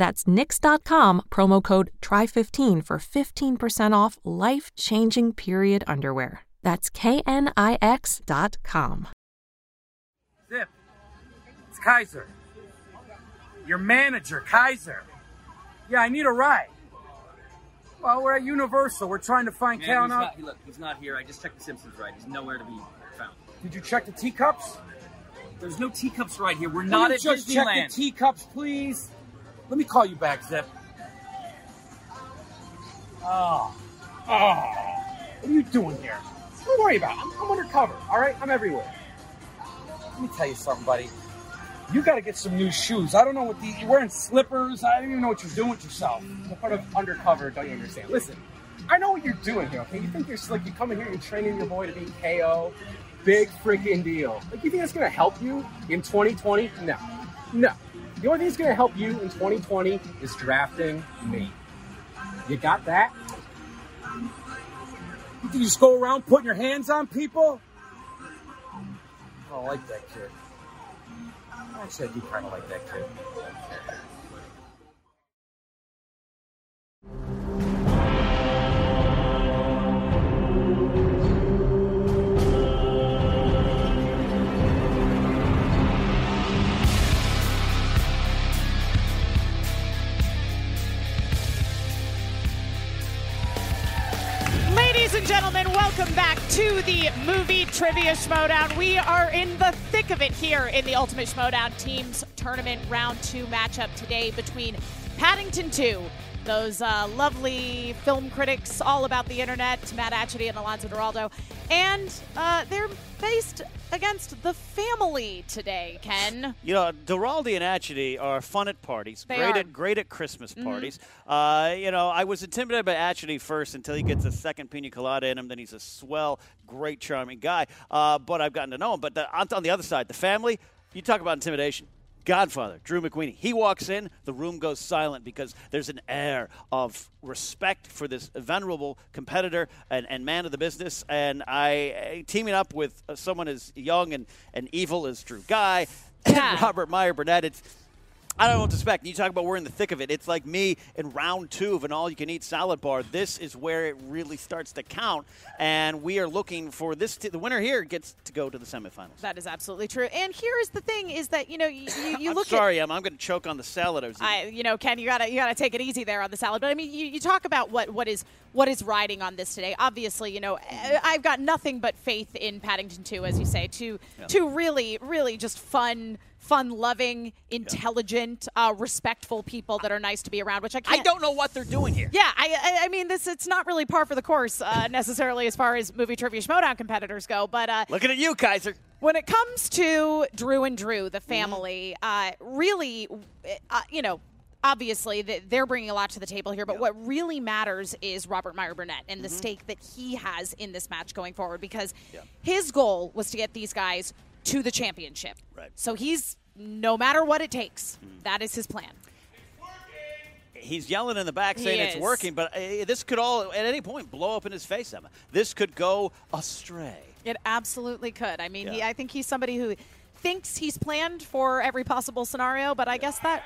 That's knix.com, promo code TRY15 for 15% off life changing period underwear. That's knix.com. Zip, it's Kaiser. Your manager, Kaiser. Yeah, I need a ride. Well, we're at Universal. We're trying to find Man, Cal he's not, he- look, he's not here. I just checked the Simpsons right. He's nowhere to be found. Did you check the teacups? There's no teacups right here. We're Will not you at just check the teacups, please. Let me call you back, Zip. Oh, ah. oh, ah. what are you doing here? Don't worry about it. I'm, I'm undercover. All right, I'm everywhere. Let me tell you something, buddy. You got to get some new shoes. I don't know what the you're wearing slippers. I don't even know what you're doing with yourself. What part of undercover don't you understand? Listen, I know what you're doing here. Okay, you think you're slick. You come in here, you're training your boy to be KO. Big freaking deal. Like you think that's gonna help you in 2020? No, no. The only thing that's gonna help you in 2020 is drafting me. You got that? You just go around putting your hands on people? Oh, I don't like that kid. Actually, I do kind of like that kid. And gentlemen, welcome back to the movie trivia Schmoedown. We are in the thick of it here in the Ultimate Schmodown Teams Tournament Round 2 matchup today between Paddington 2, those uh, lovely film critics all about the internet, Matt Atchity and Alonso Duralde, and uh, they're faced against the family today, Ken. You know, Duralde and Atchity are fun at parties. They great are. Mm-hmm. at great at Christmas parties. Uh, you know, I was intimidated by Atchity first until he gets a second pina colada in him. Then he's a swell, great, charming guy. Uh, but I've gotten to know him. But the, on the other side, the family. You talk about intimidation. Godfather, Drew McQueen. He walks in, the room goes silent because there's an air of respect for this venerable competitor and, and man of the business. And I, uh, teaming up with uh, someone as young and, and evil as Drew Guy Robert Meyer Burnett, it's I don't know what to expect. You talk about we're in the thick of it. It's like me in round two of an all-you-can-eat salad bar. This is where it really starts to count, and we are looking for this. T- the winner here gets to go to the semifinals. That is absolutely true. And here is the thing: is that you know you, you, you I'm look sorry, at I'm, I'm going to choke on the salad. I was. I, you know, Ken, you gotta you gotta take it easy there on the salad. But I mean, you, you talk about what what is what is riding on this today. Obviously, you know, I've got nothing but faith in Paddington 2, as you say, to to really, really just fun. Fun loving, intelligent, uh, respectful people that are nice to be around, which I can't. I don't know what they're doing here. Yeah, I, I, I mean, this it's not really par for the course uh, necessarily as far as movie trivia showdown competitors go, but uh, Looking at you, Kaiser. when it comes to Drew and Drew, Mm-hmm. the family, uh, really, uh, you know, obviously they're bringing a lot to the table here, but what really matters is Robert Meyer Burnett and the Mm-hmm. stake that he has in this match going forward because his goal was to get these guys to the championship. Right. So he's, no matter what it takes, Mm. that is his plan. he's yelling in the back He saying it's is. working, but uh, this could all at any point blow up in his face. Emma, this could go astray. It absolutely could. I mean, he, I think he's somebody who thinks he's planned for every possible scenario, but I guess that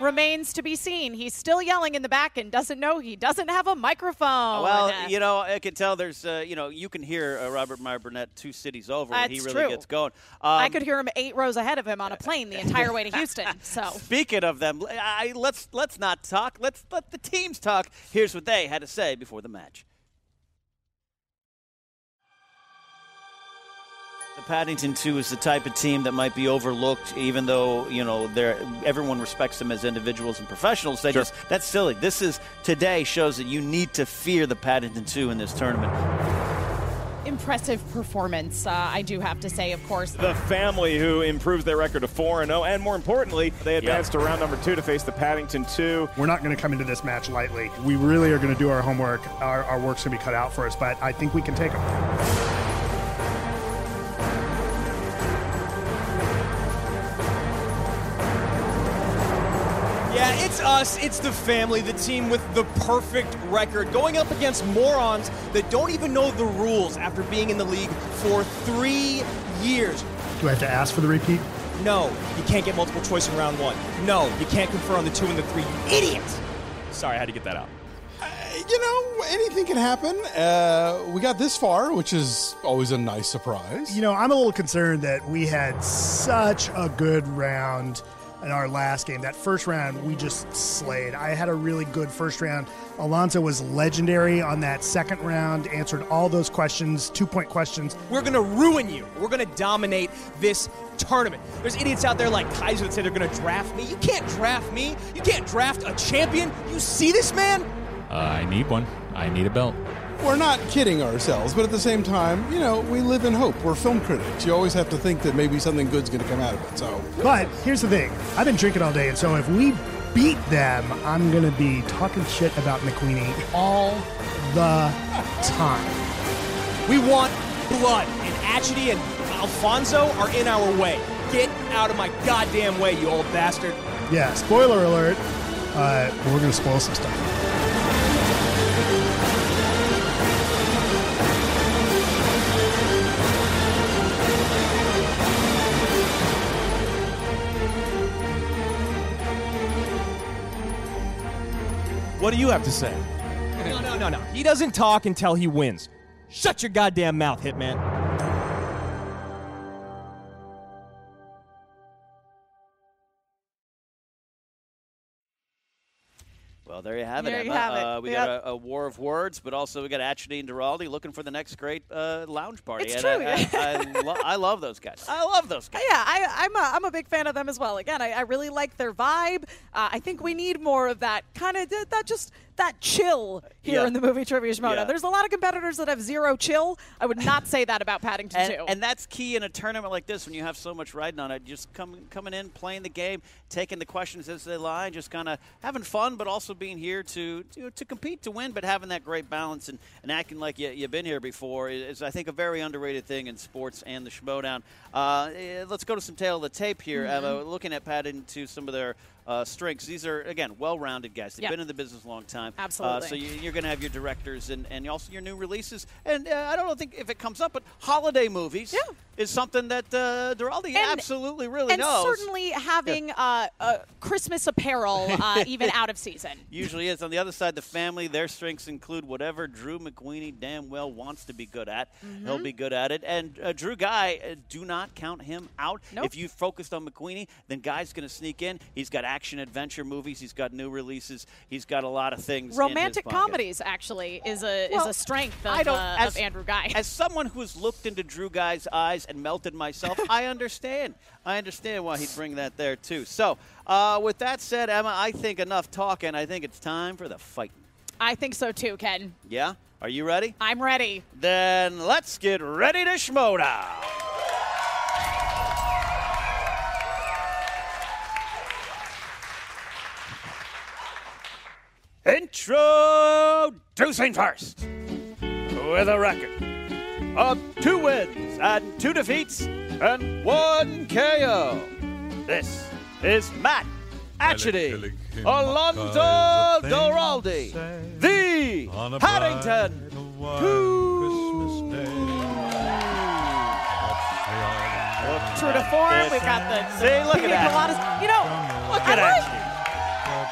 remains to be seen. He's still yelling in the back and doesn't know he doesn't have a microphone. Well, Uh, you know, I can tell there's, uh, you know, you can hear uh, Robert Meyer Burnett two cities over when he really true. gets going. Um, I could hear him eight rows ahead of him on a plane the entire way to Houston. So Speaking of them, I, let's let's not talk. Let's let the teams talk. Here's what they had to say before the match. The Paddington 2 is the type of team that might be overlooked, even though you know they're everyone respects them as individuals and professionals. They just that's silly. This is today shows that you need to fear the Paddington 2 in this tournament. impressive performance, uh, I do have to say, of course. The family who improves their record to 4 0, and more importantly, they advanced to round number two to face the Paddington 2. We're not going to come into this match lightly. We really are going to do our homework. Our, our work's going to be cut out for us, but I think we can take them. Yeah, it's us. It's the family, the team with the perfect record, going up against morons that don't even know the rules after being in the league for three years. Do I have to ask for the repeat? No, you can't get multiple choice in round one. No, you can't confer on the two and the three. You idiot! Sorry, I had to get that out. you know, anything can happen. Uh, we got this far, which is always a nice surprise. You know, I'm a little concerned that we had such a good round in our last game. That first round, we just slayed. I had a really good first round. Alonso was legendary on that second round, answered all those questions, two point questions. We're gonna ruin you. We're gonna dominate this tournament. There's idiots out there like Kaiser that say they're gonna draft me. You can't draft me. You can't draft a champion. You see this man? Uh, I need one. I need a belt. We're not kidding ourselves, but at the same time, you know, we live in hope. We're film critics. You always have to think that maybe something good's going to come out of it. So, But here's the thing I've been drinking all day, and so if we beat them, I'm going to be talking shit about McQueenie all the time. We want blood, and Atchity and Alfonso are in our way. Get out of my goddamn way, you old bastard. Yeah, spoiler alert. Uh, we're going to spoil some stuff. What do you have to say? No, no, no, no. He doesn't talk until he wins. Shut your goddamn mouth, Hitman. Well, there you have it, There Emma. have it. Uh, we Yep. got a, a war of words, but also we got and Duralde looking for the next great uh, lounge party. It's and true. I, I, I, lo- I love those guys. I love those guys. Yeah, I, I'm, a, I'm a big fan of them as well. Again, I, I really like their vibe. Uh, I think we need more of that kind of that just that chill here Yeah. in the movie trivia Shmoda. Yeah. There's a lot of competitors that have zero chill. I would not say that about Paddington And, too. and that's key in a tournament like this when you have so much riding on it. Just come, coming in, playing the game, taking the questions as they lie, just kind of having fun, but also being here to, to to compete to win, but having that great balance and, and acting like you, you've been here before is, I think, a very underrated thing in sports and the Schmoedown. Uh, eh, let's go to some tail of the tape here. Mm-hmm. Emma, looking at Paddington to some of their uh, strengths. These are again well-rounded guys. They've Yeah. been in the business a long time. Uh, Absolutely. so you, you're going to have your directors and, and also your new releases. And uh, I don't think if it comes up, but holiday movies Yeah. is something that uh, Duralde And- absolutely really and knows. certainly having uh, uh, Christmas apparel uh, even out of season. Usually is. On the other side, the family, their strengths include whatever Drew McWeeny damn well wants to be good at. Mm-hmm. He'll be good at it. And uh, Drew Guy, uh, do not count him out. Nope. If you focused on McWeeny, then Guy's going to sneak in. He's got action adventure movies. He's got new releases. He's got a lot of things. Romantic comedies actually is a Well, is a strength of, I don't- uh, as- of Andrew Guy. As someone who's looked into Drew Guy's eyes and melted myself, I understand. I understand why he'd bring that there too. So, uh, with that said, Emma, I think enough talking. I think it's time for the fight. I think so too, Ken. Yeah? Are you ready? I'm ready. Then let's get ready to schmoda. Introducing first, with a record of two wins and two defeats and one KO. This is Matt Atchity, Alonso Duralde, the Paddington True to form, we've got the, See, look at that. You know, Look at Atchity.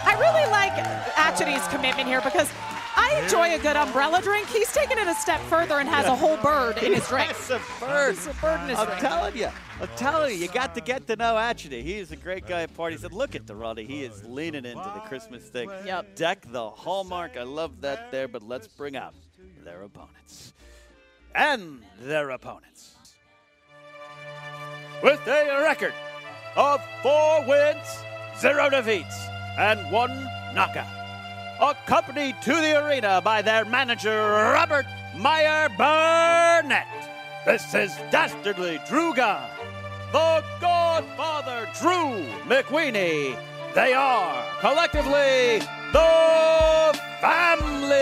I really like Atchity's commitment here because I enjoy a good umbrella drink. He's taken it a step further and has a whole bird in his drink. That's a bird. It's a bird in his I'm drink. telling you. I'm telling you, you got to get to know Atchity. He is a great guy at parties. And look at the Duralde. He is leaning into the Christmas thing. Yep. Deck the hallmark. I love that there, but let's bring out their opponents. And their opponents. With a record of four wins, zero defeats, and one knockout. Accompanied to the arena by their manager, Robert Meyer Burnett. This is Dastardly Drew Guy, the Godfather Drew McWeeny. They are collectively the family.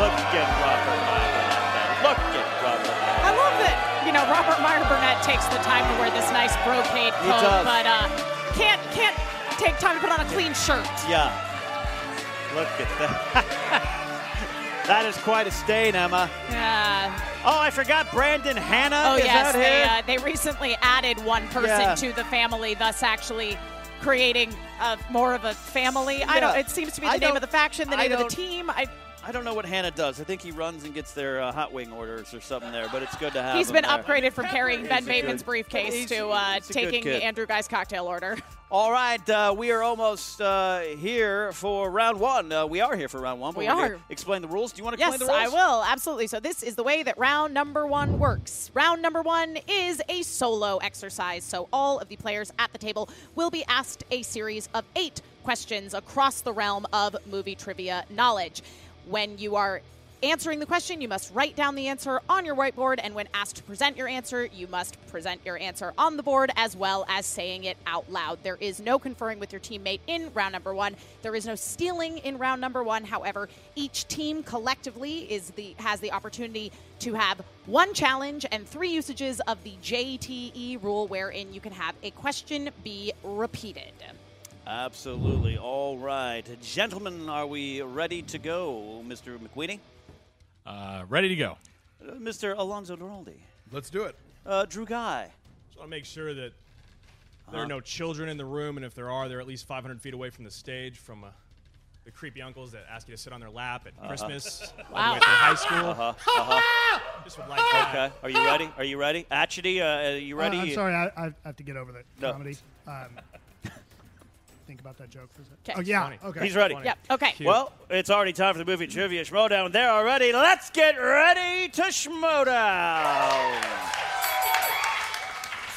Look at Robert Meyer Burnett. Look at Robert Meyer. I love that. You know, Robert Meyer Burnett takes the time to wear this nice brocade coat, but uh, can't can't take time to put on a clean shirt. Yeah. Look at that. that is quite a stain, Emma. Yeah. Oh, I forgot Brandon Hanna. Oh is yes, they uh, they recently added one person Yeah. to the family, thus actually creating a, more of a family. I don't. It seems to be the I name of the faction, the name of the team. I, I don't know what Hanna does. I think he runs and gets their uh, hot wing orders or something there, but it's good to have he's him been there. upgraded from carrying Ben He's Bateman's good- briefcase to uh, he's a good taking. Andrew Guy's cocktail order. All right, uh, we are almost uh, here for round one. Uh, we are here for round one. But We we're gonna are. Explain the rules. Do you want to Yes, explain the rules? Yes, I will. Absolutely. So, this is the way that round number one works. Round number one is a solo exercise. So, all of the players at the table will be asked a series of eight questions across the realm of movie trivia knowledge. When you are answering the question, you must write down the answer on your whiteboard. And when asked to present your answer, you must present your answer on the board as well as saying it out loud. There is no conferring with your teammate in round number one. There is no stealing in round number one. However, each team collectively is the has the opportunity to have one challenge and three usages of the JTE rule, wherein you can have a question be repeated. Absolutely. All right. Gentlemen, are we ready to go, Mr. McWeeny? Uh, ready to go. Uh, Mr. Alonso Duralde? Let's do it. Uh, Drew Guy? Just want to make sure that there Uh-huh. are no children in the room, and if there are, they're at least 500 feet away from the stage from uh, the creepy uncles that ask you to sit on their lap at Uh-huh. Christmas all Wow. the way through high school. Uh-huh. Uh-huh. Just would like that. Okay. Are you ready? Are you ready? Actually, uh, are you ready? Uh, I'm sorry, I, I have to get over the No. comedy. Um, think about that joke for a second. 'Kay. Oh yeah, Funny. okay. He's ready. Funny. Yep. Okay. Cute. Well, it's already time for the movie trivia schmoedown. They're already. Let's get ready to schmoedown.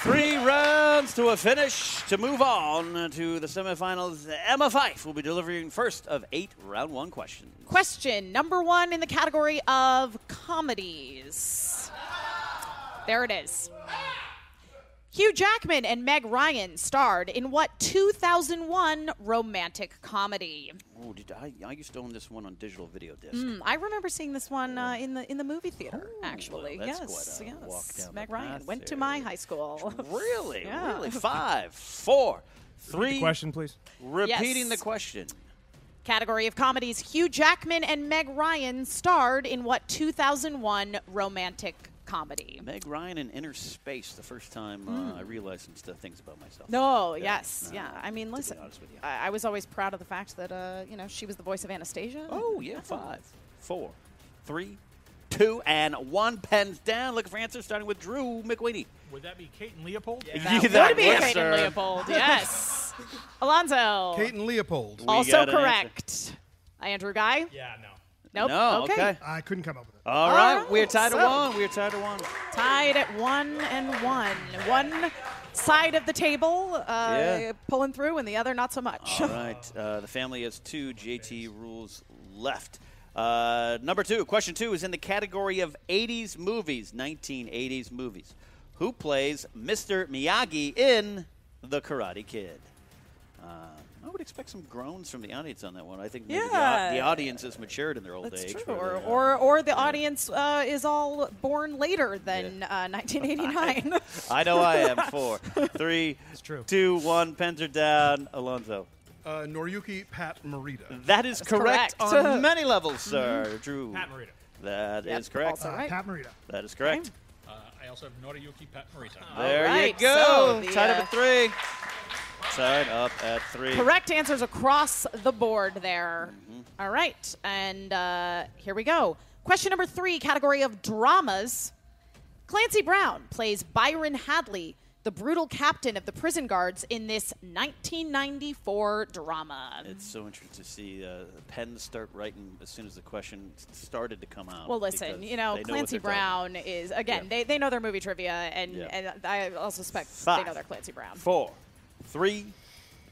Three rounds to a finish to move on to the semifinals. Emma Fyffe will be delivering first of eight round one questions. Question number one in the category of comedies. There it is. Hugh Jackman and Meg Ryan starred in what 2001 romantic comedy? Oh, did I, I used to own this one on digital video disc. Hmm, I remember seeing this one uh, in the in the movie theater. actually, Oh, that's yes, quite a walk yes. down Meg the Ryan path went to my high school. Really? Yeah. Really? Five, four, three. Repeat the question, please. Repeating Yes. the question. Category of comedies: Hugh Jackman and Meg Ryan starred in what 2001 romantic comedy? Meg Ryan in Inner Space. The first time uh, I realized some stuff, things about myself. Hmm. No, Yeah, yes, no, yeah. I mean, to be listen, with you. I, I was always proud of the fact that uh, you know she was the voice of Anastasia. Oh yeah, five, four, three, two, and one. Pens down. Looking for answers, starting with Drew McWeeny. Would that be Kate and Leopold? that that would be would, Kate and. Leopold. Yes, Alonso. Kate and Leopold. We also got an correct. Andrew Guy. Yeah, no. Nope. No, okay. okay. I couldn't come up with it. All All right, right, we're tied so- at one. We're tied at one. Tied at one and one. One side of the table uh, Yeah. pulling through, and the other not so much. All right, uh, the family has two JT rules left. Uh, number two, question two is in the category of 80s movies, 1980s movies. Who plays Mr. Miyagi in The Karate Kid? Uh, I would expect some groans from the audience on that one. I think maybe the, Yeah. au- the audience has matured in their old That's age. true. Or, the, uh, or, or the audience uh, is all born later than uh, 1989. I know I am. Four, three, two, one. Pens are down. Alonso. Uh, Noriyuki Pat Morita. That is That's correct, correct. on many levels, sir. Drew. Pat Morita. That is Yep, correct. also right. Pat Morita. That is correct. Uh, I also have Noriyuki Pat Morita. There right, you go. so the, Tied up uh, at three. Up at three. Correct answers across the board there. Mm-hmm. All right. And uh, here we go. Question number three, category of dramas. Clancy Brown plays Byron Hadley, the brutal captain of the prison guards in this 1994 drama. It's so interesting to see uh, pens start writing as soon as the question started to come out. well, listen, you know, Clancy Brown is, again, Yeah. they, they know their movie trivia, and, Yeah. and I also suspect Five. they know their Clancy Brown. Four, three,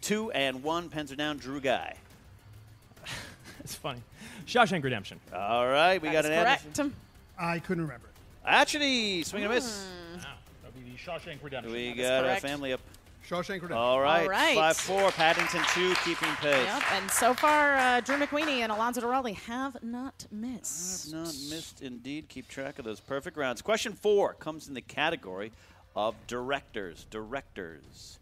two, and one. Pens are down. Drew Guy. It's funny. Shawshank Redemption. All right, we That got an correct. answer. I couldn't remember. Actually, swing and a miss. Wow. That would be the Shawshank Redemption. We That is got a family up. Shawshank Redemption. All right, All right. five four. Paddington two, keeping pace. Yep, and so far, uh, Drew McWeeny and Alonso Duralde have not missed. Have not missed indeed. Keep track of those perfect rounds. Question four comes in the category of directors. Directors.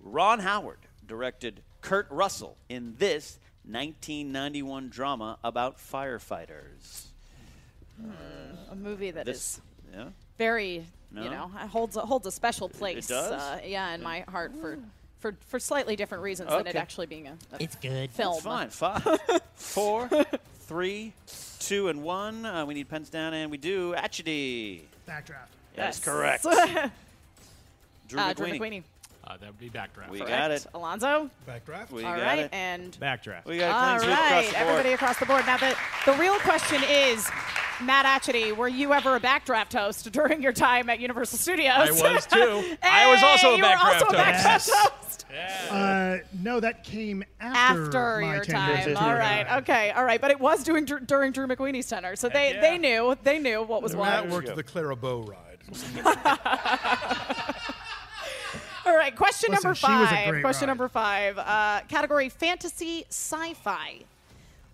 Ron Howard directed Kurt Russell in this 1991 drama about firefighters. A movie that is This, yeah. very, No? you know, holds a, holds a special place. It does? Uh, yeah, in my heart for, for for slightly different reasons than it actually being a, a It's good. film. It's fine. Five, four, three, two, and one. Uh, we need pens down, and we do. Atchity. Backdraft. That's Yes. correct. Drew uh, Drew McWeenie. McWeeny. Uh, that would be backdraft. We Correct. got it. Alonso. Backdraft. We All got right, it. and Backdraft. We got a all clean sweep across right, the board. everybody across the board. Now, the the real question is. Matt Atchity, were you ever a backdraft host during your time at Universal Studios? I was too. I was also a Hey, you were backdraft also a host. backdraft host. Uh, no, that came after, after my your time. at All Studio right, Nine. okay, all right. But it was doing dur- during Drew McWeeny's tenure, so they, yeah. they knew they knew what was Matt what. worked the Clara Bow ride. All right, question Listen, number she was a five. great Question ride. number five. Uh, category fantasy sci-fi.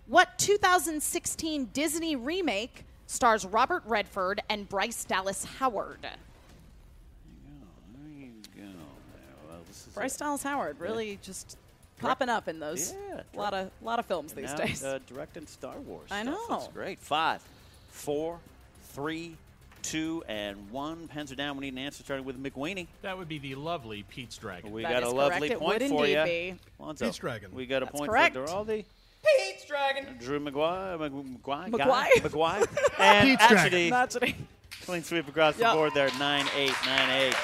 What 2016 Disney remake stars Robert Redford and Bryce Dallas Howard? There you go. Well, this is Bryce. Dallas Howard really just popping up in those. Yeah, a lot of lot of films these now, days. Uh, directing Star Wars. I stuff. That's great. Five, four, three, two, and one. Pens are down. We need an answer starting with McWeeny. That would be the lovely Pete's Dragon. We That got a is lovely correct. It point would for you. be. Lonzo, Pete's Dragon. We got a That's point correct. for Duralde. Pete's Dragon. Drew McGuire, McGuire, McGuire? McGuire, and Pete's Dragon. actually That's what he- clean sweep across the Yep. board there. Nine eight, nine eight.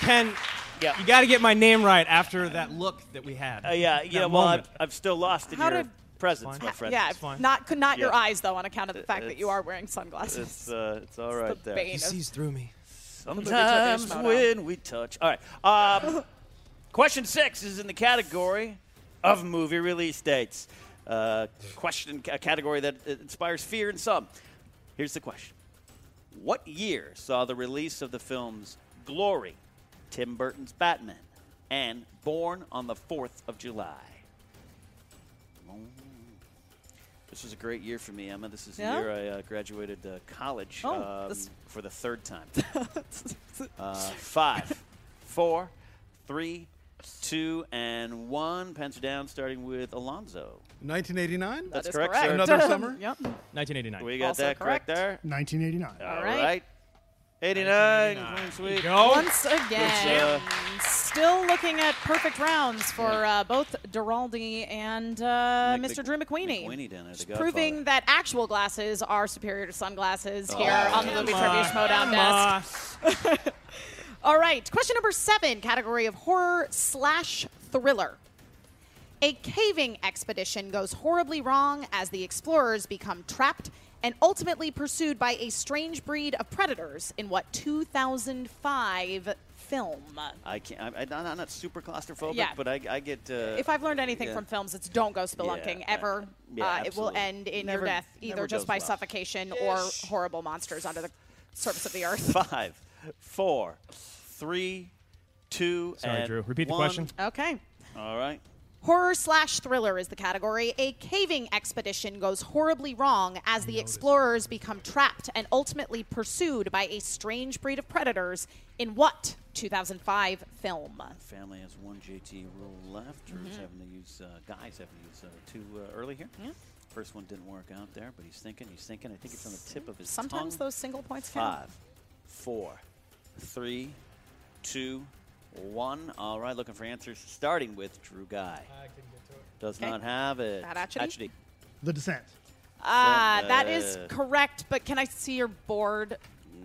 Ken, Yeah. you got to get my name right after that look that we had. Uh, yeah, yeah. Well. I've, I've still lost in How your did- presence, Fine. my friend. Yeah, fine. not could not your eyes though, on account of the fact that you are wearing sunglasses. It's uh, it's all right the there. bane he of- sees through me. Sometimes Showdown. when we touch. All right. Um, question six is in the category of movie release dates. Uh, question, a category that inspires fear in some. Here's the question What year saw the release of the films Glory, Tim Burton's Batman, and Born on the 4th of July? This was a great year for me, Emma. This is the year I uh, graduated uh, college Oh, um, for the third time. Uh, five, four, three, two, and one. Pens are down, starting with Alonso. 1989. That's That is correct, sir. Another summer? yep. 1989. We got Also that correct, correct. there. 1989. All right. right. 89. Clean sweep. Go. Once again, Good, still looking at perfect rounds for uh, both Duralde and uh, Mc- Mr. Drew McWeeny. McWeeny down there, the proving that actual glasses are superior to sunglasses here Oh, on the movie trivia on, Schmoedown come desk. All right, question number seven, category of horror slash thriller. A caving expedition goes horribly wrong as the explorers become trapped and ultimately pursued by a strange breed of predators in what 2005 film? I can't. I, I, I'm not super claustrophobic, Yeah. but I, I get. Uh, If I've learned anything yeah. from films, it's don't go spelunking Yeah, ever. yeah, uh, it will end in Never- your death, either just by well. suffocation or horrible monsters under the surface of the earth. Five, four, three, two, Sorry, and Drew. Repeat the one. question. Okay. All right. Horror slash thriller is the category. A caving expedition goes horribly wrong as the explorers become trapped and ultimately pursued by a strange breed of predators in what 2005 film? Family has one JT rule left. Drew's Mhm. having to use, uh, guys having to use uh, two uh, early here. Yeah. First one didn't work out there, but he's thinking, he's thinking. I think it's on the tip of his Sometimes tongue. those single points count. Five, four, three, two, one. All right, looking for answers, starting with Drew Guy. Does Okay. not have it. That actually- Actually, The Descent. Ah, Uh, that is correct, but can I see your board?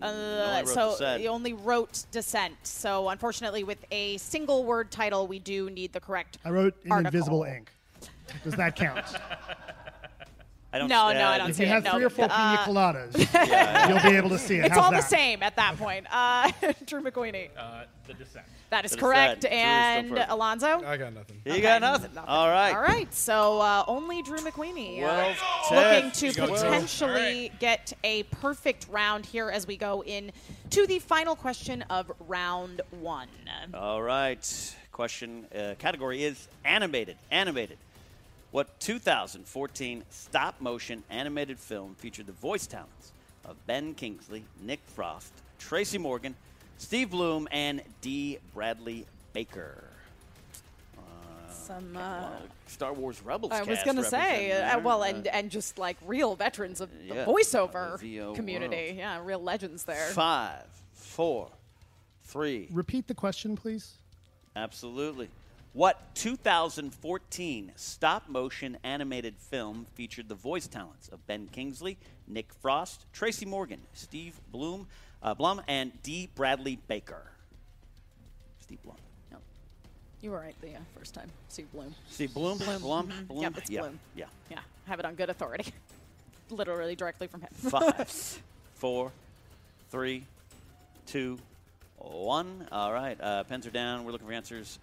Uh, only wrote so Descent. you only wrote descent. So unfortunately, with a single word title, we do need the correct. I wrote in article. invisible ink. Does that count? I don't. No, no, I don't if see you it. have no. three or four pina Uh, coladas, Yeah. you'll be able to see it. It's How's all the same at that point. Uh, Drew McWeeny. Uh, the descent. That is The correct. Descent. Drew is still And perfect. Alonso? I got nothing. You got nothing. All right. All right. So uh, only Drew McWeeny uh, Well, looking to you go, Drew. potentially get a perfect round here as we go in to the final question of round one. All right. Question uh, category is animated. Animated. What 2014 stop motion animated film featured the voice talents of Ben Kingsley, Nick Frost, Tracy Morgan, Steve Bloom, and D. Bradley Baker? Some. Uh, Star Wars Rebels. I was going to say, uh, well, Uh, and and just like real veterans of the voiceover the community, world. yeah, real legends there. five, four, three. Repeat the question, please. Absolutely. What 2014 stop motion animated film featured the voice talents of Ben Kingsley, Nick Frost, Tracy Morgan, Steve Bloom, uh, Blum, and D. Bradley Baker? Steve Blum. You were right the uh, first time, Steve Bloom. Steve Bloom? Bloom. Blum? Bloom? Yep, it's yeah. Bloom. Yeah. Yeah, have it on good authority. Literally directly from him. Five, four, three, two, one. All right. Uh, pens are down. We're looking for answers.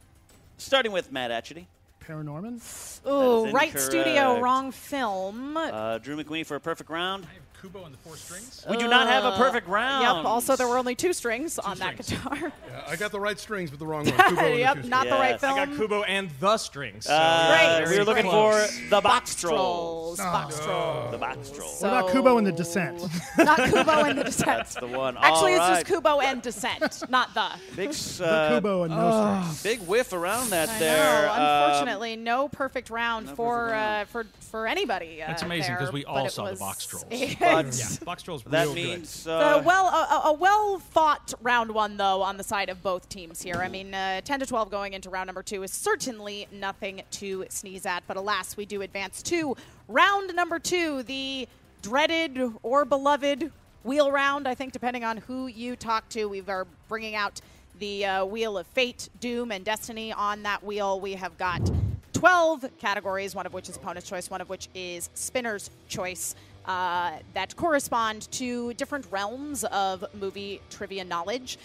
Starting with Matt Atchity. Paranorman. Ooh, is right studio, wrong film. Uh, Drew McQueen for a perfect round. Kubo and the Four Strings. We do not have a Uh, perfect round. Yep. Also, there were only two strings on that strings. guitar. Yeah, I got the right strings, but the wrong one. Kubo and the yep, two not the right Yes. film. I got Kubo and the strings. So Uh, Great. we were looking Great. for the box trolls. Trolls. Box Trolls. The box trolls. So- What about Kubo and the Descent? not Kubo and the Descent. That's the one. Actually, All it's just Kubo and Descent, not the. Big, The uh, Kubo and no strings. big whiff around that I there. know. Um, Unfortunately, no perfect round no for perfect round. Uh, for for anybody. Uh, That's amazing because we all saw the box trolls. But yeah, box trolls. that real means So uh, well, a, a well fought round one though on the side of both teams here. I mean, uh, ten to twelve going into round number two is certainly nothing to sneeze at. But alas, we do advance to round number two, the dreaded or beloved wheel round. I think depending on who you talk to, we are bringing out the uh, wheel of fate, doom, and destiny on that wheel. We have got 12 categories, one of which is opponent's choice, one of which is spinner's choice, uh, that correspond to different realms of movie trivia knowledge.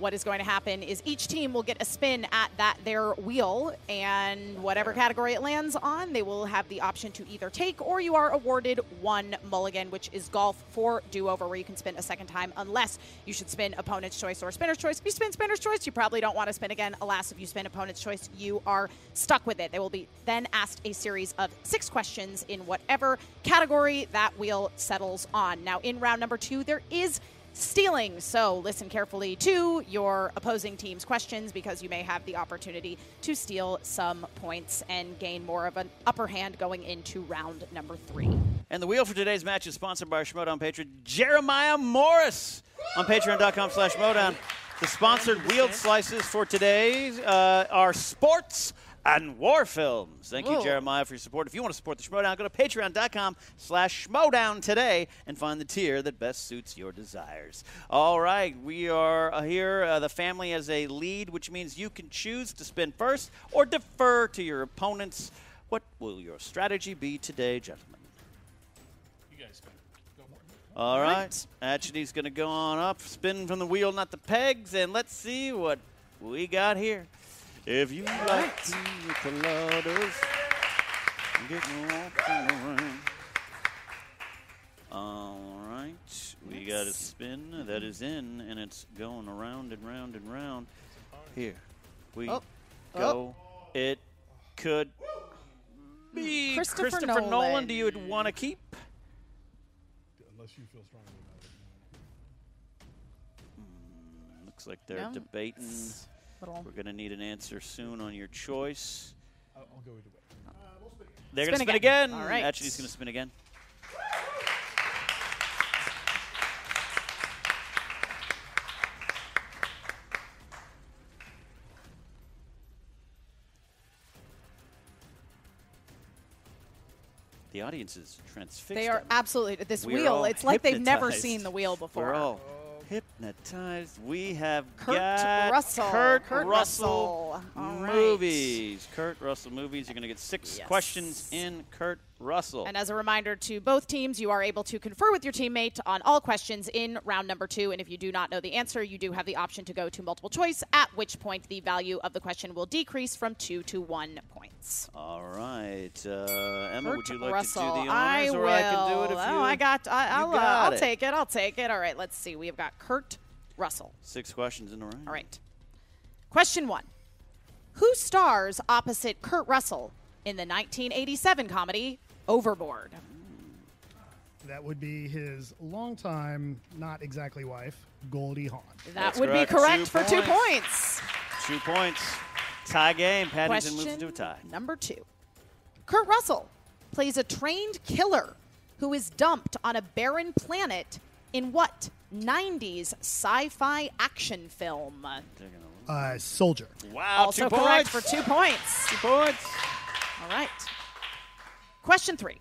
What is going to happen is each team will get a spin at that their wheel, and whatever category it lands on, they will have the option to either take or you are awarded one mulligan, which is golf for do-over, where you can spin a second time, unless you should spin opponent's choice or spinner's choice. If you spin spinner's choice, you probably don't want to spin again. Alas, if you spin opponent's choice, you are stuck with it. They will be then asked a series of six questions in whatever category that wheel settles on. Now, in round number two, there is stealing. So listen carefully to your opposing team's questions because you may have the opportunity to steal some points and gain more of an upper hand going into round number three. And the wheel for today's match is sponsored by our Schmoedown patron, Jeremiah Morris, on patreon.com slash Modown. The sponsored wheeled slices for today uh, are sports and war films. Thank you, Jeremiah, for your support. If you want to support the Schmoedown, go to patreon.com slash Schmoedown today and find the tier that best suits your desires. All right, we are uh, here. Uh, the family has a lead, which means you can choose to spin first or defer to your opponents. What will your strategy be today, gentlemen? You guys can go more. All right. Atchity's going to go on up, spin from the wheel, not the pegs, and let's see what we got here. If you like pina coladas, get lost in the rain. All right. We got a spin that is in, and it's going around and round and round. Here we Oh. go. Oh. It could be Christopher Christopher, Nolan. Nolan. Do you want to keep? Unless you feel strongly about it. Hmm, looks like they're No, debating. It's little- We're going to need an answer soon on your choice. I'll, I'll go either way. Uh, They're going to spin again. again. All right. Actually, he's going to spin again. The audience is transfixed. They are on absolutely this We are wheel. all It's like they've never seen the wheel before. We're all hypnotized. We have Kurt got Russell. Kurt, Kurt Russell, Russell. All right. movies. Kurt Russell movies. You're going to get six Yes. questions in Kurt Russell. And as a reminder to both teams, you are able to confer with your teammate on all questions in round number two. And if you do not know the answer, you do have the option to go to multiple choice, at which point the value of the question will decrease from two to one points. all right, uh, Emma, Kurt would you like Russell. to do the honors, I or will. I can do it if you? oh, I got. I, I'll, uh, got I'll it. take it. I'll take it. All right. Let's see. We have got Kurt Russell. Six questions in a row. All right. Question one: Who stars opposite Kurt Russell in the 1987 comedy Overboard? That would be his longtime, not exactly wife, Goldie Hawn. That That's would be correct Two for two points. points. Two points. Tie game. Paddington moves Question into a tie. number two. Kurt Russell plays a trained killer who is dumped on a barren planet in what 90s sci-fi action film? Uh, soldier. Wow, also two correct points. for two points. Two points. All right. Question three.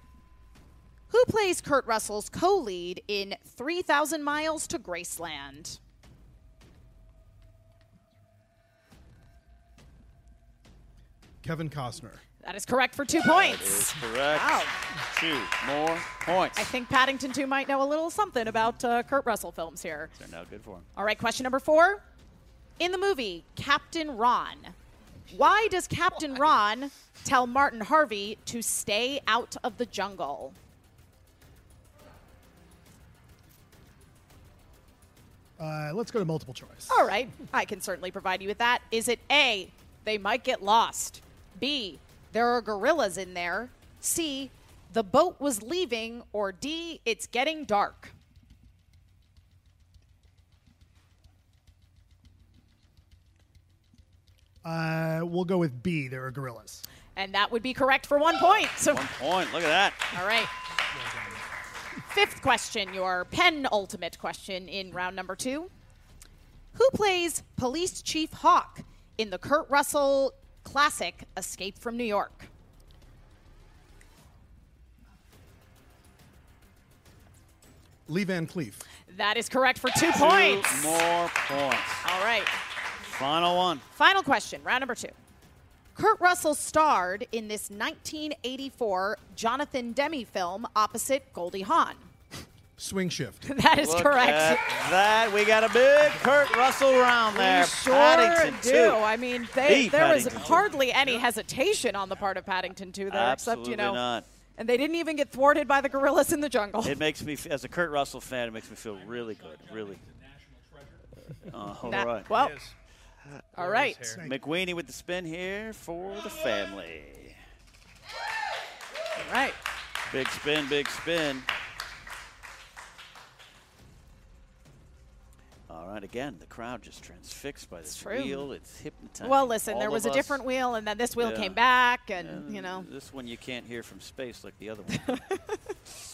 Who plays Kurt Russell's co-lead in 3,000 Miles to Graceland? Kevin Costner. That is correct for two Is points. correct. Wow. Two more points. I think Paddington 2 might know a little something about uh, Kurt Russell films here. They're out good for him. All right, question number four. In the movie Captain Ron, why does Captain Ron tell Martin Harvey to stay out of the jungle? Uh, let's go to multiple choice. All right, I can certainly provide you with that. Is it A, they might get lost? B, there are gorillas in there? C, the boat was leaving? Or D, it's getting dark? Uh, we'll go with B. There are gorillas. And that would be correct for one point. So, One point. Look at that. all right. Fifth question, your penultimate question in round number two. Who plays Police Chief Hawk in the Kurt Russell classic Escape from New York? Lee Van Cleef. That is correct for two Two points. more points. All right. Final one. Final question, round number two. Kurt Russell starred in this 1984 Jonathan Demme film opposite Goldie Hawn. Swing shift. That is Look correct. at that. We got a big Kurt Russell round there. We sure Paddington do. two. I mean, they, The there was Paddington two. hardly any hesitation on the part of Paddington 2 there, Absolutely except, you know, not. and they didn't even get thwarted by the gorillas in the jungle. It makes me, as a Kurt Russell fan, it makes me feel really good. Really. Uh, all That- right. Well, all right. McWeeny with the spin here for the family. All right. Big spin, big spin. All right, again, the crowd just transfixed by this true. wheel. It's hypnotizing. Well, listen, all there was a us. different wheel, and then this wheel Yeah. came back, and, And you know. This one you can't hear from space like the other one.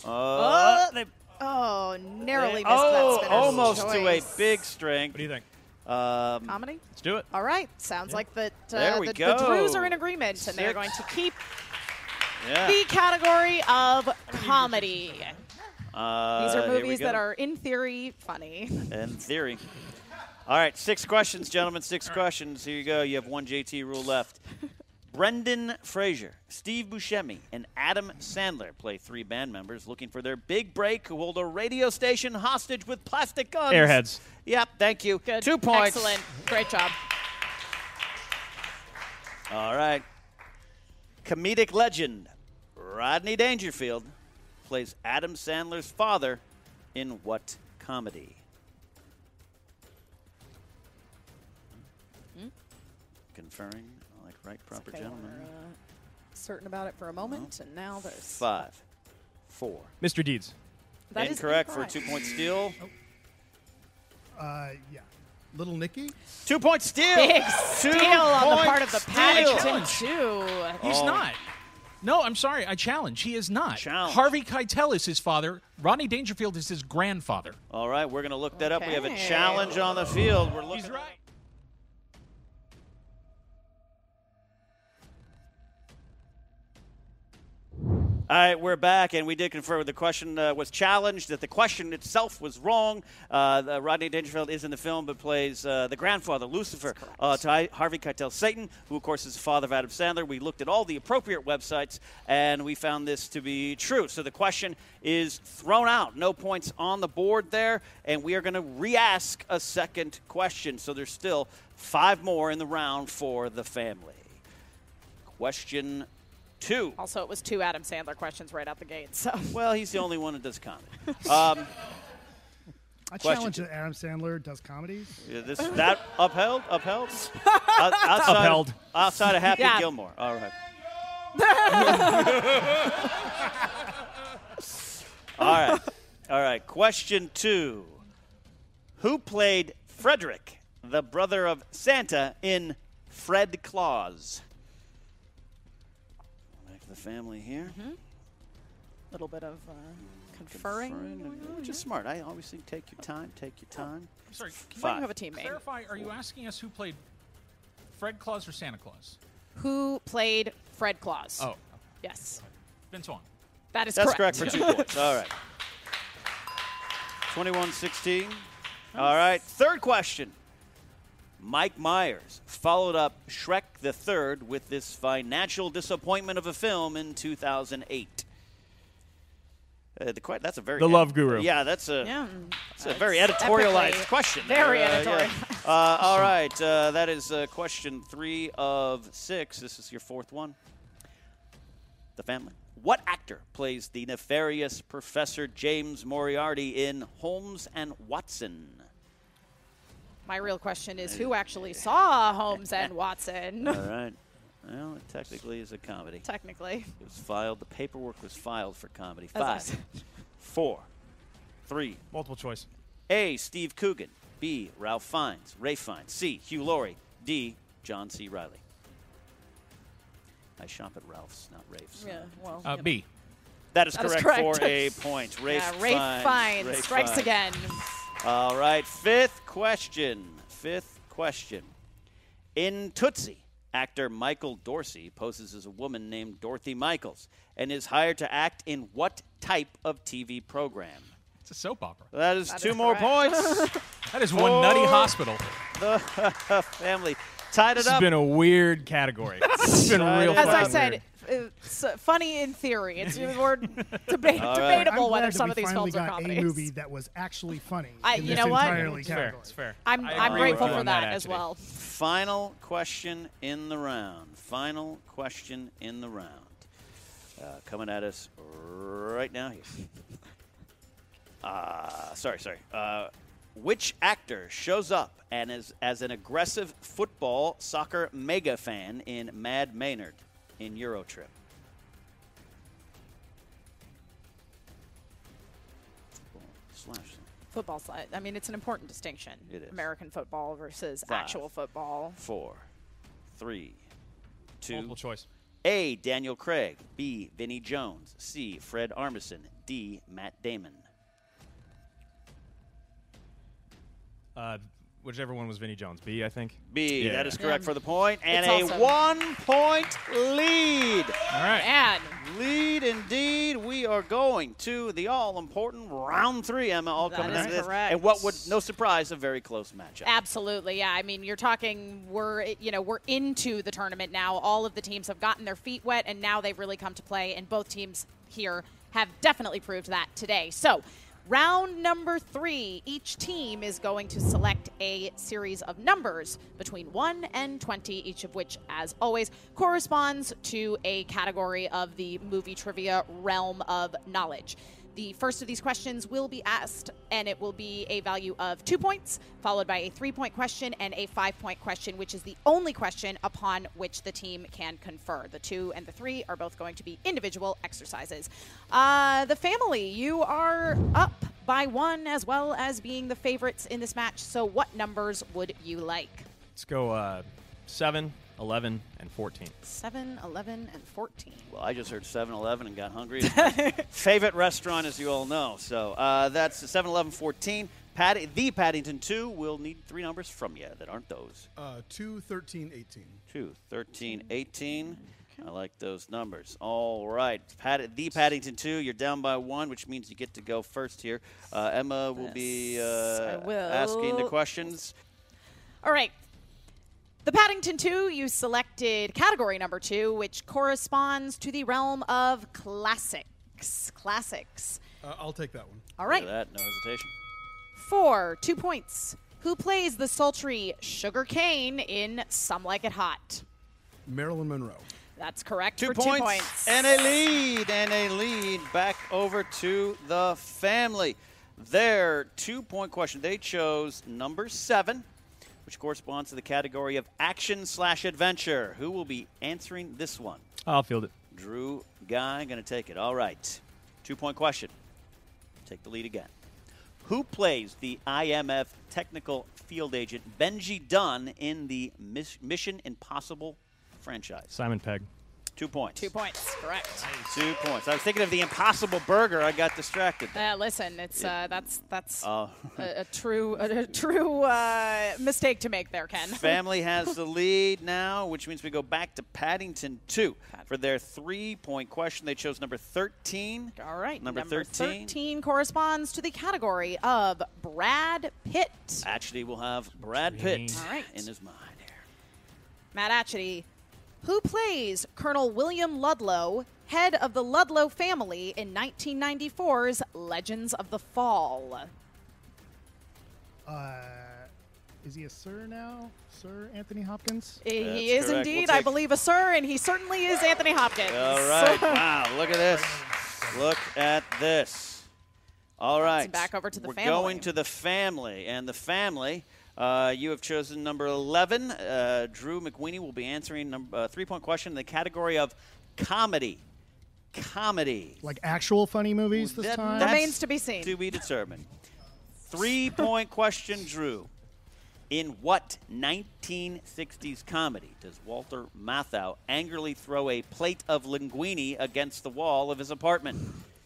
Oh, uh, they- oh, narrowly missed oh, that spinner's almost to a big strength. What do you think? Um, Comedy? Let's do it. All right. Sounds like that uh, There we the, go. the Drews are in agreement, and they're going to keep yeah. the category of comedy. Uh, These are movies that are, in theory, funny. In theory. All right, six questions, gentlemen. Six questions. Here you go. You have one JT rule left. Brendan Fraser, Steve Buscemi, and Adam Sandler play three band members looking for their big break who hold a radio station hostage with plastic guns. Airheads. Yep, thank you. Good. Two points. Excellent. Great job. All right. Comedic legend Rodney Dangerfield plays Adam Sandler's father in what comedy? Hmm? Conferring, like right proper Okay, gentlemen. we're, uh, certain about it for a moment, and now there's Five, four. Mr. Deeds. That is incorrect for a two-point steal. Uh, yeah. Little Nicky? Two-point steal. Big steal on the part of the steal. Paddington two. He's Oh. not. No, I'm sorry. I challenge. He is not. Challenge. Harvey Keitel is his father. Rodney Dangerfield is his grandfather. All right, we're going to look that up. We have a challenge on the field. We're looking. He's right. All right, we're back, and we did confirm the question uh, was challenged. That the question itself was wrong. Uh, Rodney Dangerfield is in the film, but plays uh, the grandfather, Lucifer, uh, to Harvey Keitel Satan, who of course is the father of Adam Sandler. We looked at all the appropriate websites, and we found this to be true. So the question is thrown out. No points on the board there, and we are going to re-ask a second question. So there's still five more in the round for the family. Question two. Also, it was two Adam Sandler questions right out the gate. So Well, he's the only one that does comedy. Um, I challenge two. that Adam Sandler does comedies. yeah, this that upheld, upheld, Out- outside, Upheld. outside of Happy Yeah. Gilmore. All right. All right. All right. Question two: Who played Frederick, the brother of Santa, in Fred Claus? Back to the family here. a little bit of uh, conferring. going on Which is smart. I always think take your time. Take your time. I'm sorry. Can Five. you have a teammate? Clarify, are you asking us who played Fred Claus or Santa Claus? Who played Fred Claus? Oh, yes, Vince Vaughn. that is That's correct. correct, for two points. All right. 21 16. All right. Third question. Mike Myers followed up Shrek the Third with this financial disappointment of a film in 2008. Uh, the, que- that's a very The Love Guru. Yeah, that's a Yeah, that's a very editorialized question. very Uh, yeah. Uh, all right, uh, that is uh, question three of six. This is your fourth one. The family. What actor plays the nefarious Professor James Moriarty in Holmes and Watson? My real question is, who actually saw Holmes and Watson? All right. Well, it technically is a comedy. Technically, It was filed. The paperwork was filed for comedy. As I Five, said. four, three. Multiple choice. A. Steve Coogan. B. Ralph Fiennes. Ray Fiennes. C. Hugh Laurie. D. John C. Reilly. I shop at Ralph's, not Rafe's. yeah. Well, Uh, you. B. That is That is correct, correct. for a point. Rafe yeah, Rafe Fiennes. Fiennes Rafe strikes Fiennes. again. All right, fifth question. Fifth question. In Tootsie, actor Michael Dorsey poses as a woman named Dorothy Michaels and is hired to act in what type of TV program? It's a soap opera. That is That two is more correct. points. That is one nutty oh, hospital. the family tied it up. This has been a weird category. It's been real fun. As I said, weird. It's uh, funny in theory. It's more deba- All right. debatable whether glad that some of these finally films are got comedies. a movie that was actually funny. I- in you this know what? entirely It's fair. It's fair. I'm, I I'm grateful for that, that, as well. Final question in the round. Final question in the round. Uh, coming at us right now here. Uh, sorry, sorry. Uh, which actor shows up and is as an aggressive football soccer mega fan in Mad Maynard in Eurotrip? Slash. Football side. I mean, it's an important distinction. It is. American football versus Five. actual football. Four, three, two, Multiple choice. A. Daniel Craig. B. Vinnie Jones. C. Fred Armisen. D. Matt Damon. Uh, whichever one was Vinnie Jones. B, I think. B. Yeah. That is correct for the point. And It's a awesome. one point lead. All right. Man, Lead indeed. We are going to the all important round three, Emma. All That coming is into this. correct. And what would, no surprise, a very close matchup. Absolutely, yeah. I mean, you're talking we're you know we're into the tournament now. All of the teams have gotten their feet wet, and now they've really come to play. And both teams here have definitely proved that today. So. Round number three, each team is going to select a series of numbers between 1 and 20, each of which, as always, corresponds to a category of the movie trivia realm of knowledge. The first of these questions will be asked, and it will be a value of two points, followed by a three point question and a five point question, which is the only question upon which the team can confer. The two and the three are both going to be individual exercises. Uh, the family, you are up by one as well as being the favorites in this match. So, what numbers would you like? Let's go uh, 7, 11, and 14. 7, 11, and 14. Well, I just heard 7 Eleven and got hungry. favorite restaurant, as you all know. So uh, that's 7 Eleven 14. Patty, the Paddington 2 will need three numbers from you that aren't those. Uh, 2, 13, 18. 2, 13, 18. I like those numbers. All right. Pat- the Paddington 2, you're down by one, which means you get to go first here. Uh, Emma will be uh, will. asking the questions. All right. The Paddington 2, you selected category number two, which corresponds to the realm of classics. Classics. Uh, I'll take that one. All right. Look at that, no hesitation. Four, two points. Who plays the sultry Sugar Kane in Some Like It Hot? Marilyn Monroe. That's correct Two for points, two points. and a lead, and a lead back over to the family. Their two point question. They chose number seven, which corresponds to the category of action slash adventure. Who will be answering this one? I'll field it. Drew Guy going to take it. All right. Two point question. Take the lead again. Who plays the IMF technical field agent Benji Dunn in the Mission Impossible franchise? Simon Pegg. Two points. Two points, correct. Two points. I was thinking of the Impossible Burger. I got distracted. Uh, listen, it's uh, that's that's Oh. a, a true a, a true uh, mistake to make there, Ken. Family has the lead now, which means we go back to Paddington 2 for their three point question. They chose number 13. All right, Number 13. 13 corresponds to the category of Brad Pitt. Actually, we'll have Brad Pitt All right. in his mind. Here. Matt Atchity, who plays Colonel William Ludlow, head of the Ludlow family in 1994's Legends of the Fall. Uh, is he a sir now? Sir Anthony Hopkins? He is correct. indeed, We'll I believe, a sir, and he certainly is Anthony Hopkins. All right. wow. Look at this. Look at this. All right. back over to the We're family. going to the family. And the family, uh, you have chosen number 11. Uh, Drew McWeeny will be answering number uh, three point question in the category of comedy. Comedy. Like actual funny movies this That- time? Remains to be seen. To be determined. Three point question, Drew. In what 1960s comedy does Walter Matthau angrily throw a plate of linguine against the wall of his apartment?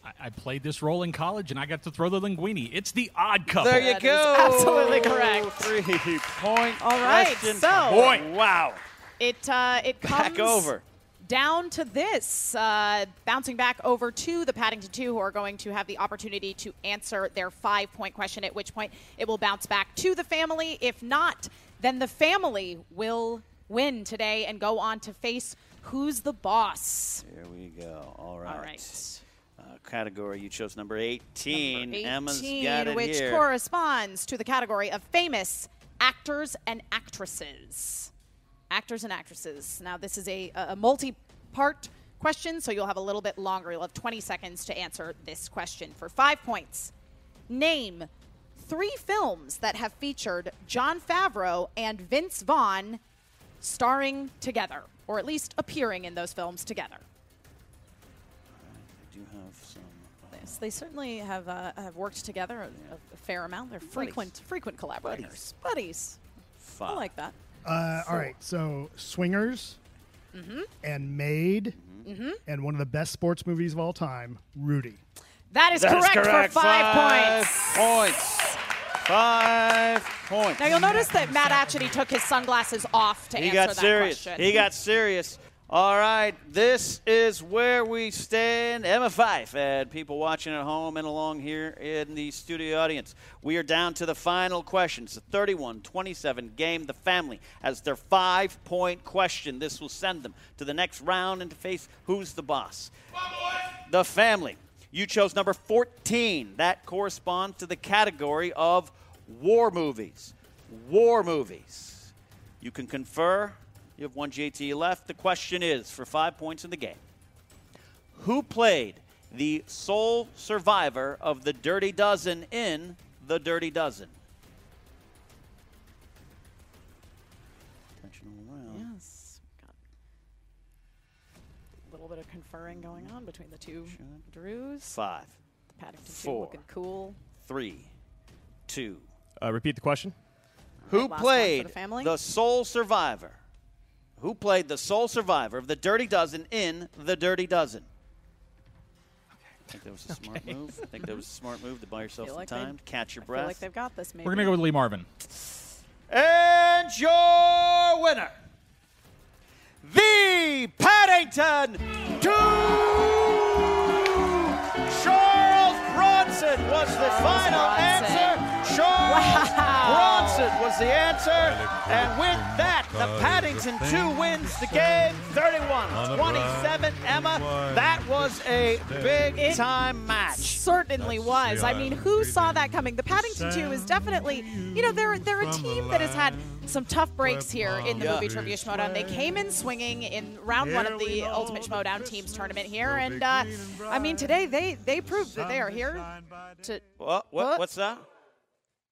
I, I played this role in college, and I got to throw the linguini. It's the Odd Couple. There you That is go. absolutely correct. Three point All right, question. so- Boy, wow. It uh, it comes Back over. down to this, uh, bouncing back over to the Paddington 2, who are going to have the opportunity to answer their five point question, at which point it will bounce back to the family. If not, then the family will win today and go on to face Who's the Boss? Here we go. All right. All right. Category you chose number 18. Number 18, Emma's got it which here. corresponds to the category of famous actors and actresses. Actors and actresses. Now, this is a, a multi part question, so you'll have a little bit longer. You'll have 20 seconds to answer this question. For five points, name three films that have featured Jon Favreau and Vince Vaughn starring together, or at least appearing in those films together. Yes, they certainly have uh, have worked together a, a fair amount. They're frequent frequent collaborators. Buddies. I like that. Uh, all right, so Swingers Mm-hmm. and Made Mhm. and one of the best sports movies of all time, Rudy. That is That is correct, correct. for five, Five points. points. Five points. Now you'll notice that Matt actually took his sunglasses off to he answer got that serious. question. He got serious. All right, this is where we stand. Emma Fyffe and people watching at home and along here in the studio audience. We are down to the final question. It's a 31 27 game. The family has their five point question. This will send them to the next round and to face who's the boss. The family. You chose number 14. That corresponds to the category of war movies. War movies. You can confer. You have one JT left. The question is for five points in the game Who played the sole survivor of the Dirty Dozen in the Dirty Dozen? Attention around. Yes. Got a little bit of conferring going on between the two Drews. Five, The Paddington two four, looking cool. three, two. Uh, repeat the question. Who Last one for played the the sole survivor? Who played the sole survivor of the Dirty Dozen in the Dirty Dozen? I think that was a smart move. I think that was a smart move to buy yourself some like they- time, catch your I breath. feel like they've got this. Maybe We're going to go with Lee Marvin. And your winner, the Paddington 2! Charles Bronson was the final Bronson. answer. Charles Wow. Bronson was the answer. And with that, the Paddington 2 wins the game 31 27. Emma, that was a big time match. certainly was. I mean, who saw that coming? The Paddington 2 is definitely, you know, they're they're a team that has had some tough breaks here in the Yeah. movie trivia Schmoedown. They came in swinging in round one of the Ultimate Schmoedown teams tournament here, and uh, I mean, today they they proved that they are here to. What, what, what's that?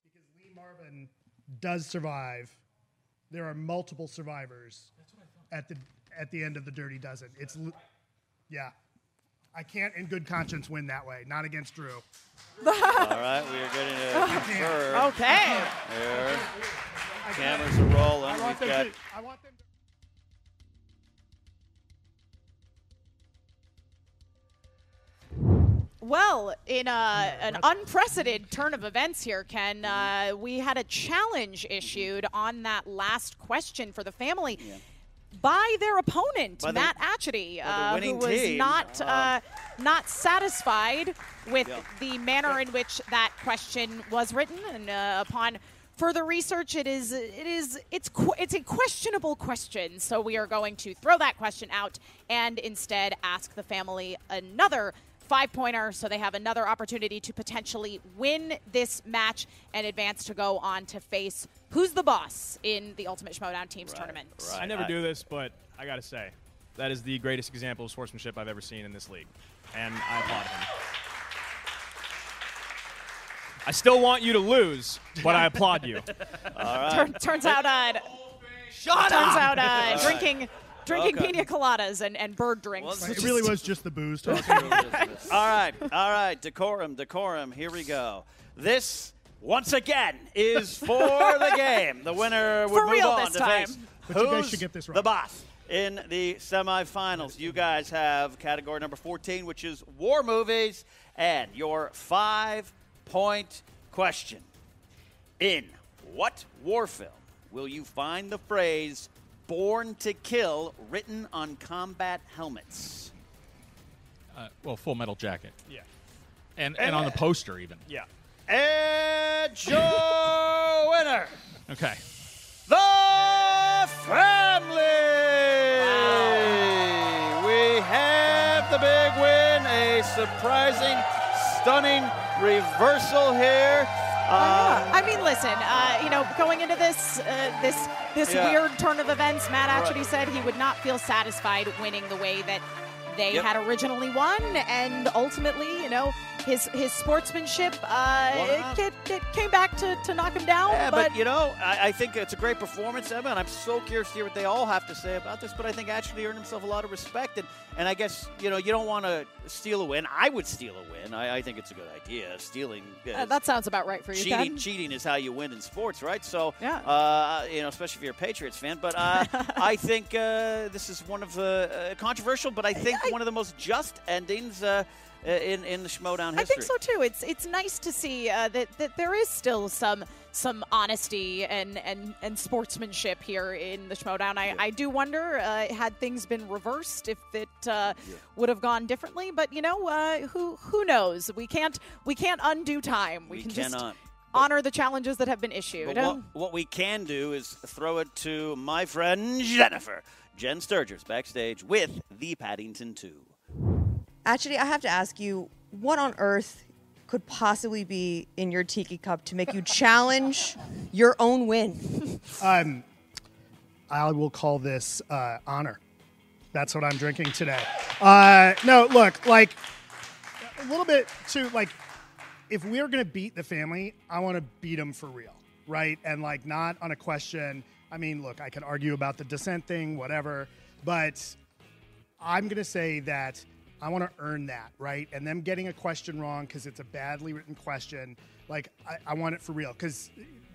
Because Lee Marvin does survive. There are multiple survivors at the at the end of the Dirty Dozen. It's l- yeah. I can't in good conscience win that way. Not against Drew. All right, we are getting a third Okay. here. Cameras are rolling. I We've want them got Well, in a, an unprecedented turn of events here, Ken, uh, we had a challenge issued on that last question for the family by their opponent, By the- Matt Atchity, uh, who was team. not uh, not satisfied with Yeah. the manner in which that question was written, and uh, upon further research, it is it is it's qu- it's a questionable question. So we are going to throw that question out and instead ask the family another five pointer so they have another opportunity to potentially win this match and advance to go on to face who's the boss in the Ultimate Schmoedown Teams tournament. I never do this, but I got to say, that is the greatest example of sportsmanship I've ever seen in this league. And I applaud him. I still want you to lose, but I applaud you. Turn, turns out, uh, Shut turns up! out, uh, All right. drinking drinking Okay. pina coladas and, and bird drinks. It really was just the booze talking. all right, all right. Decorum, decorum. Here we go. This, once again, is for the game. The winner would For move real on this to time. face But you guys who's should get this the boss in the semifinals. You guys have category number 14, which is war movies, and your five-point question. In what war film will you find the phrase "Born to Kill" written on combat helmets? Uh, well, Full Metal Jacket. Yeah. And, and on the poster, even. Yeah. And your winner, Okay. the family. We have the big win, a surprising, stunning reversal here. Uh, I mean, listen. Uh, you know, going into this uh, this this Yeah. weird turn of events, Matt actually Right. said he would not feel satisfied winning the way that they Yep. had originally won, and ultimately, you know, his his sportsmanship uh, it, it, came back to, to knock him down. Yeah, but, but, you know, I, I think it's a great performance, Emma, and I'm so curious to hear what they all have to say about this. But I think actually earned himself a lot of respect, and, and I guess you know you don't want to steal a win. I would steal a win. I, I think it's a good idea. Stealing, uh, that sounds about right for you, cheating, cheating is how you win in sports, right? So, Yeah. uh, you know, especially if you're a Patriots fan. But uh, I think uh, this is one of the uh, controversial, but I think one of the most just endings uh, in in the Schmoedown history. I think so too. It's it's nice to see uh, that that there is still some some honesty and and, and sportsmanship here in the Schmoedown. I, I do wonder uh, had things been reversed if it uh, would have gone differently. But you know uh, who who knows? We can't we can't undo time. We, We can cannot. just honor the challenges that have been issued. What, what we can do is throw it to my friend Jennifer. Jen Sturgis backstage with the Paddington 2. Actually, I have to ask you, what on earth could possibly be in your tiki cup to make you challenge your own win? Um, I will call this uh, honor. That's what I'm drinking today. Uh, no, look, like a little bit too like if we're gonna beat the family, I want to beat them for real, right? And like not on a question. I mean, look, I can argue about the descent thing, whatever, but I'm gonna say that I want to earn that, right? And them getting a question wrong because it's a badly written question, like I, I want it for real because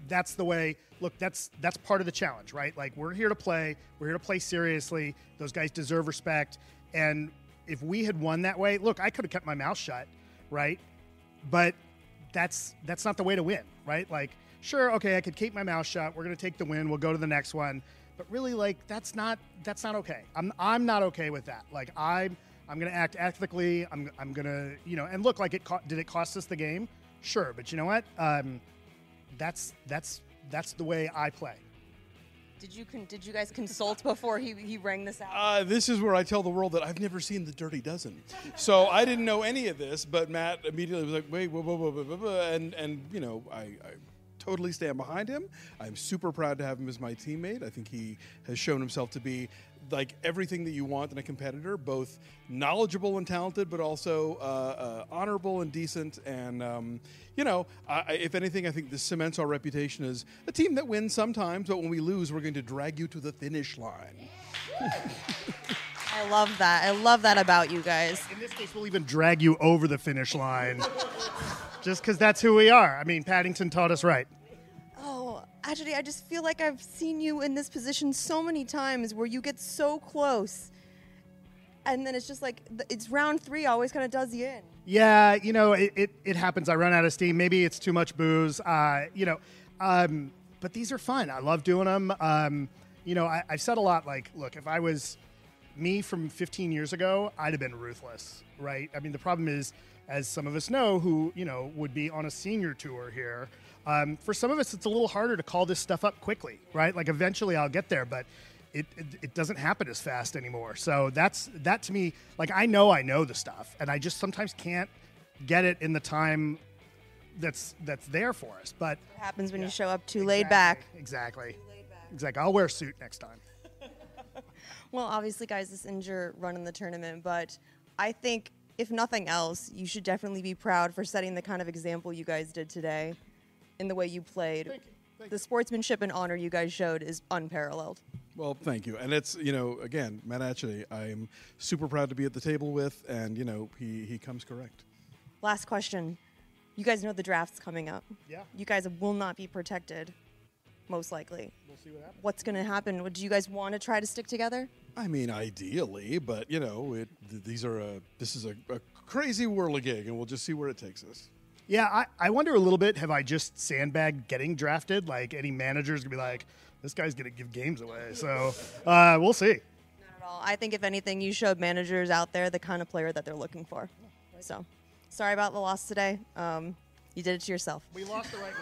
that's the way. Look, that's that's part of the challenge, right? Like we're here to play, we're here to play seriously. Those guys deserve respect, and if we had won that way, look, I could have kept my mouth shut, right? But that's that's not the way to win, right? Like, sure, okay, I could keep my mouth shut. We're gonna take the win. We'll go to the next one. But really, like, that's not that's not okay. I'm I'm not okay with that. Like, I'm I'm gonna act ethically. I'm I'm gonna you know and look like it co- did it cost us the game? Sure, but you know what? Um, that's that's that's the way I play. Did you con- did you guys consult before he, he rang this out? Uh, this is where I tell the world that I've never seen the Dirty Dozen, so I didn't know any of this. But Matt immediately was like, "Wait, whoa, whoa, whoa, whoa, whoa, whoa," and and you know, I, I totally stand behind him. I'm super proud to have him as my teammate. I think he has shown himself to be like everything that you want in a competitor, both knowledgeable and talented, but also uh, uh, honorable and decent. And um, you know, I, if anything, I think this cements our reputation as a team that wins sometimes, but when we lose, we're going to drag you to the finish line. I love that. I love that about you guys. In this case, we'll even drag you over the finish line, just because that's who we are. I mean, Paddington taught us right. Actually, I just feel like I've seen you in this position so many times where you get so close, and then it's just like it's round three always kind of does you in. Yeah, you know, it, it, it happens. I run out of steam. Maybe it's too much booze. Uh, you know, um, but these are fun. I love doing them. Um, you know, I, I've said a lot. Like, look, if I was me from 15 years ago, I'd have been ruthless, right? I mean, the problem is, as some of us know, who you know would be on a senior tour here. Um, for some of us, it's a little harder to call this stuff up quickly, right? Like, eventually, I'll get there, but it, it, it doesn't happen as fast anymore. So that's that to me. Like I know I know the stuff, and I just sometimes can't get it in the time that's that's there for us. But What happens when you show up too laid back? exactly, exactly. I'll wear a suit next time. Well, obviously, guys, this your run in the tournament, but I think if nothing else, you should definitely be proud for setting the kind of example you guys did today in the way you played. The sportsmanship and honor you guys showed is unparalleled. Well, thank you. And it's, you know, again, Matt Atchity, I'm super proud to be at the table with, and, you know, he, he comes correct. Last question. You guys know the draft's coming up. Yeah. You guys will not be protected, most likely. We'll see what happens. What's going to happen? Would you guys want to try to stick together? I mean, ideally, but, you know, it, th- these are a, this is a, a crazy whirligig, and we'll just see where it takes us. Yeah, I, I wonder a little bit. Have I just sandbagged getting drafted? Like any manager's gonna be like, this guy's gonna give games away. So uh, we'll see. Not at all. I think if anything, you showed managers out there the kind of player that they're looking for. So, sorry about the loss today. Um, you did it to yourself. We lost the right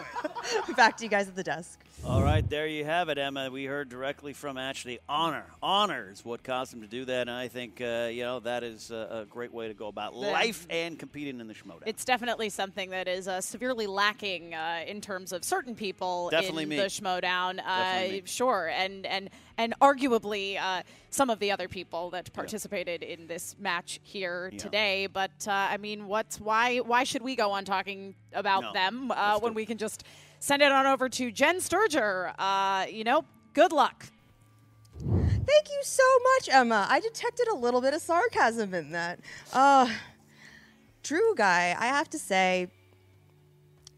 way. Back to you guys at the desk. All right, there you have it, Emma. We heard directly from Atchity. Honor, honor is what caused him to do that, and I think uh, you know that is a, a great way to go about life and competing in the schmoedown. It's definitely something that is uh, severely lacking uh, in terms of certain people Definitely in me. the Schmoedown. Definitely Uh, me. sure, and and and arguably uh, some of the other people that participated in this match here Yeah. today. But uh, I mean, what's why why should we go on talking about No. them uh, when we can just send it on over to Jen Sturger? Uh, you know, good luck. Thank you so much, Emma. I detected a little bit of sarcasm in that. Uh, Drew guy, I have to say,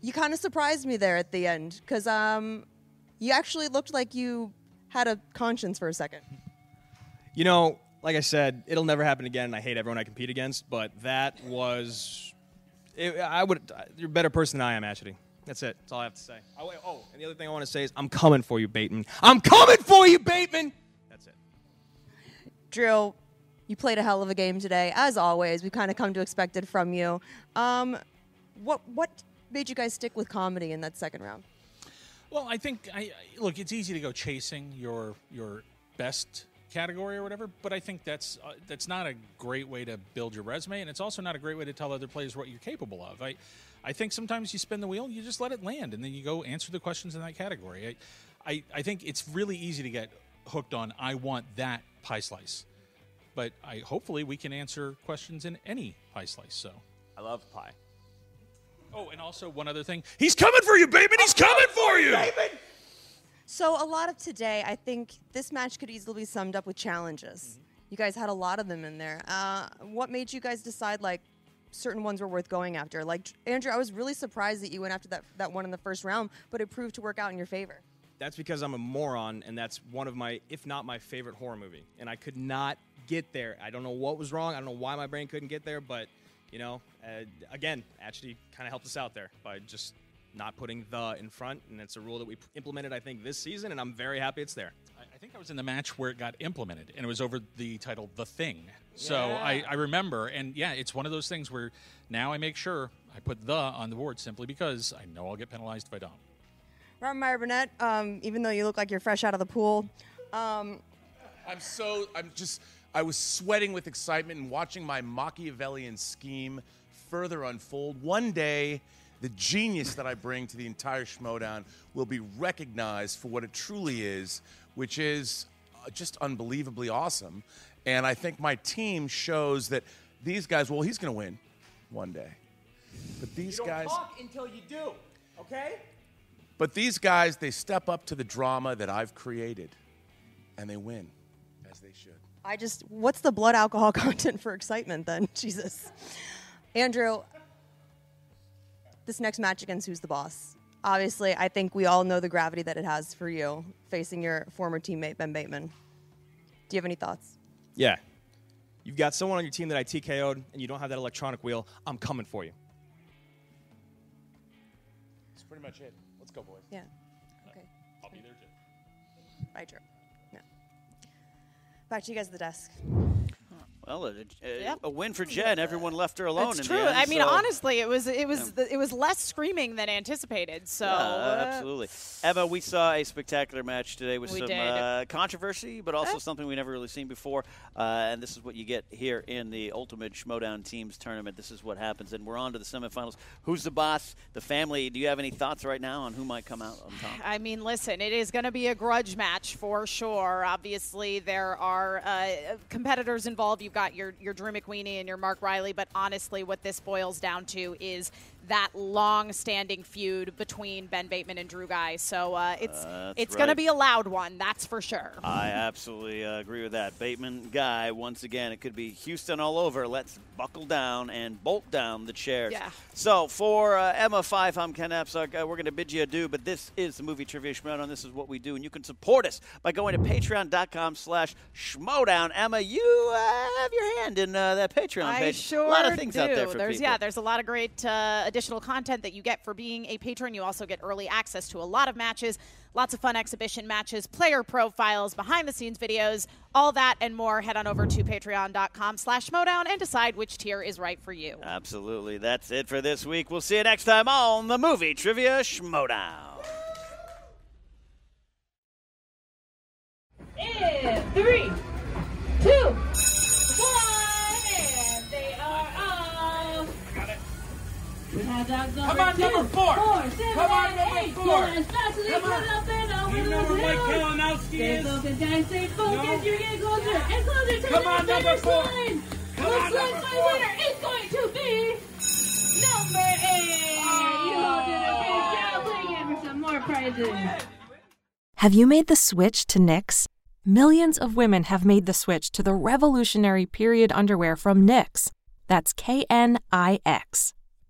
you kind of surprised me there at the end because um, you actually looked like you had a conscience for a second. You know, like I said, it'll never happen again. and I hate everyone I compete against, but that was. It, I would. You're a better person than I am, Atchity. That's it. That's all I have to say. Oh, wait, oh, and the other thing I want to say is, I'm coming for you, Bateman. I'm coming for you, Bateman. That's it. Drew, you played a hell of a game today, as always. We kind of come to expect it from you. Um, what what made you guys stick with comedy in that second round? Well, I think I I- look. It's easy to go chasing your your best category or whatever, but I think that's uh, that's not a great way to build your resume, and it's also not a great way to tell other players what you're capable of. I I think sometimes you spin the wheel, you just let it land, and then you go answer the questions in that category. I I, I think it's really easy to get hooked on. I want that pie slice, but I hopefully we can answer questions in any pie slice. So. I love pie. Oh, and also one other thing. He's coming for you, baby. He's coming for you. So a lot of today, I think this match could easily be summed up with challenges. You guys had a lot of them in there. Uh, what made you guys decide like certain ones were worth going after? Like Andrew, I was really surprised that you went after that that one in the first round, but it proved to work out in your favor. That's because I'm a moron, and that's one of my, if not my favorite horror movie. And I could not get there. I don't know what was wrong. I don't know why my brain couldn't get there, but you know, uh, again, actually kind of helped us out there by just not putting the in front, and it's a rule that we implemented, I think, this season, and I'm very happy it's there. I, I think I was in the match where it got implemented, and it was over the title "The Thing." So Yeah. I, I remember, and yeah, it's one of those things where now I make sure I put "the" on the board simply because I know I'll get penalized if I don't. Robert Meyer Burnett, um, even though you look like you're fresh out of the pool, um, I'm so I'm just I was sweating with excitement and watching my Machiavellian scheme further unfold. One day, the genius that I bring to the entire Schmoedown will be recognized for what it truly is, which is uh, just unbelievably awesome. And I think my team shows that these guys. Well, he's going to win one day, but these guys. talk until you do, okay? But these guys, they step up to the drama that I've created, and they win, as they should. I just, what's the blood alcohol content for excitement then? Jesus. Andrew, this next match against Who's the Boss? Obviously, I think we all know the gravity that it has for you facing your former teammate, Ben Bateman. Do you have any thoughts? Yeah. You've got someone on your team that I TKO'd, and you don't have that electronic wheel. I'm coming for you. That's pretty much it. Let's go, boys. Yeah. Okay. I'll be there too. Bye, Drew. Yeah. Back to you guys at the desk. Well, a, a, a win for Jen. Everyone left her alone. That's true. End, I mean, so- honestly, it was it was it was less screaming than anticipated. So Yeah, uh, absolutely. Emma, we saw a spectacular match today with We some uh, controversy, but also something we never really seen before. Uh, and this is what you get here in the Ultimate Schmoedown Teams tournament. This is what happens. And we're on to the semifinals. Who's the boss? The family. Do you have any thoughts right now on who might come out on top? I mean, listen, it is going to be a grudge match for sure. Obviously, there are uh, competitors involved. You've got your your Drew McWeeny and your Mark Riley, but honestly, what this boils down to is that long-standing feud between Ben Bateman and Drew Guy. So uh, it's That's it's going to be a loud one, that's for sure. I absolutely uh, agree with that. Bateman guy, once again, it could be Houston all over. Let's buckle down and bolt down the chairs. Yeah. So for uh, Emma Fyffe, I'm Ken Napzok. Uh, we're going to bid you adieu, but this is the Movie Trivia Schmoedown. This is what we do, and you can support us by going to patreon.com slash schmoedown. Emma, you uh, have your hand in uh, that Patreon I page. sure a lot of things do. out there for there's people. yeah, there's a lot of great uh, additional content that you get for being a patron. You also get early access to a lot of matches, lots of fun exhibition matches, player profiles, behind the scenes videos, all that and more. Head on over to patreon.com/slash Schmoedown and decide which tier is right for you. Absolutely. That's it for this week. We'll see you next time on the Movie Trivia Schmoedown. In three, two, We have dogs number Come on, two, number four. four, seven, Come on, and number eight. four. Going as fast as they Come on. up and over You know those where Mike hills. Kalinowski Stay is? focused, guys. Stay focused. No. You're getting closer and closer to Come the on, number finish four. line. Come Looks on, like number my four. winner is going to be number eight. Oh. You all did a great job putting in for some more prizes. Have you made the switch to Knix? Millions of women have made the switch to the revolutionary period underwear from Knix. That's K N I X.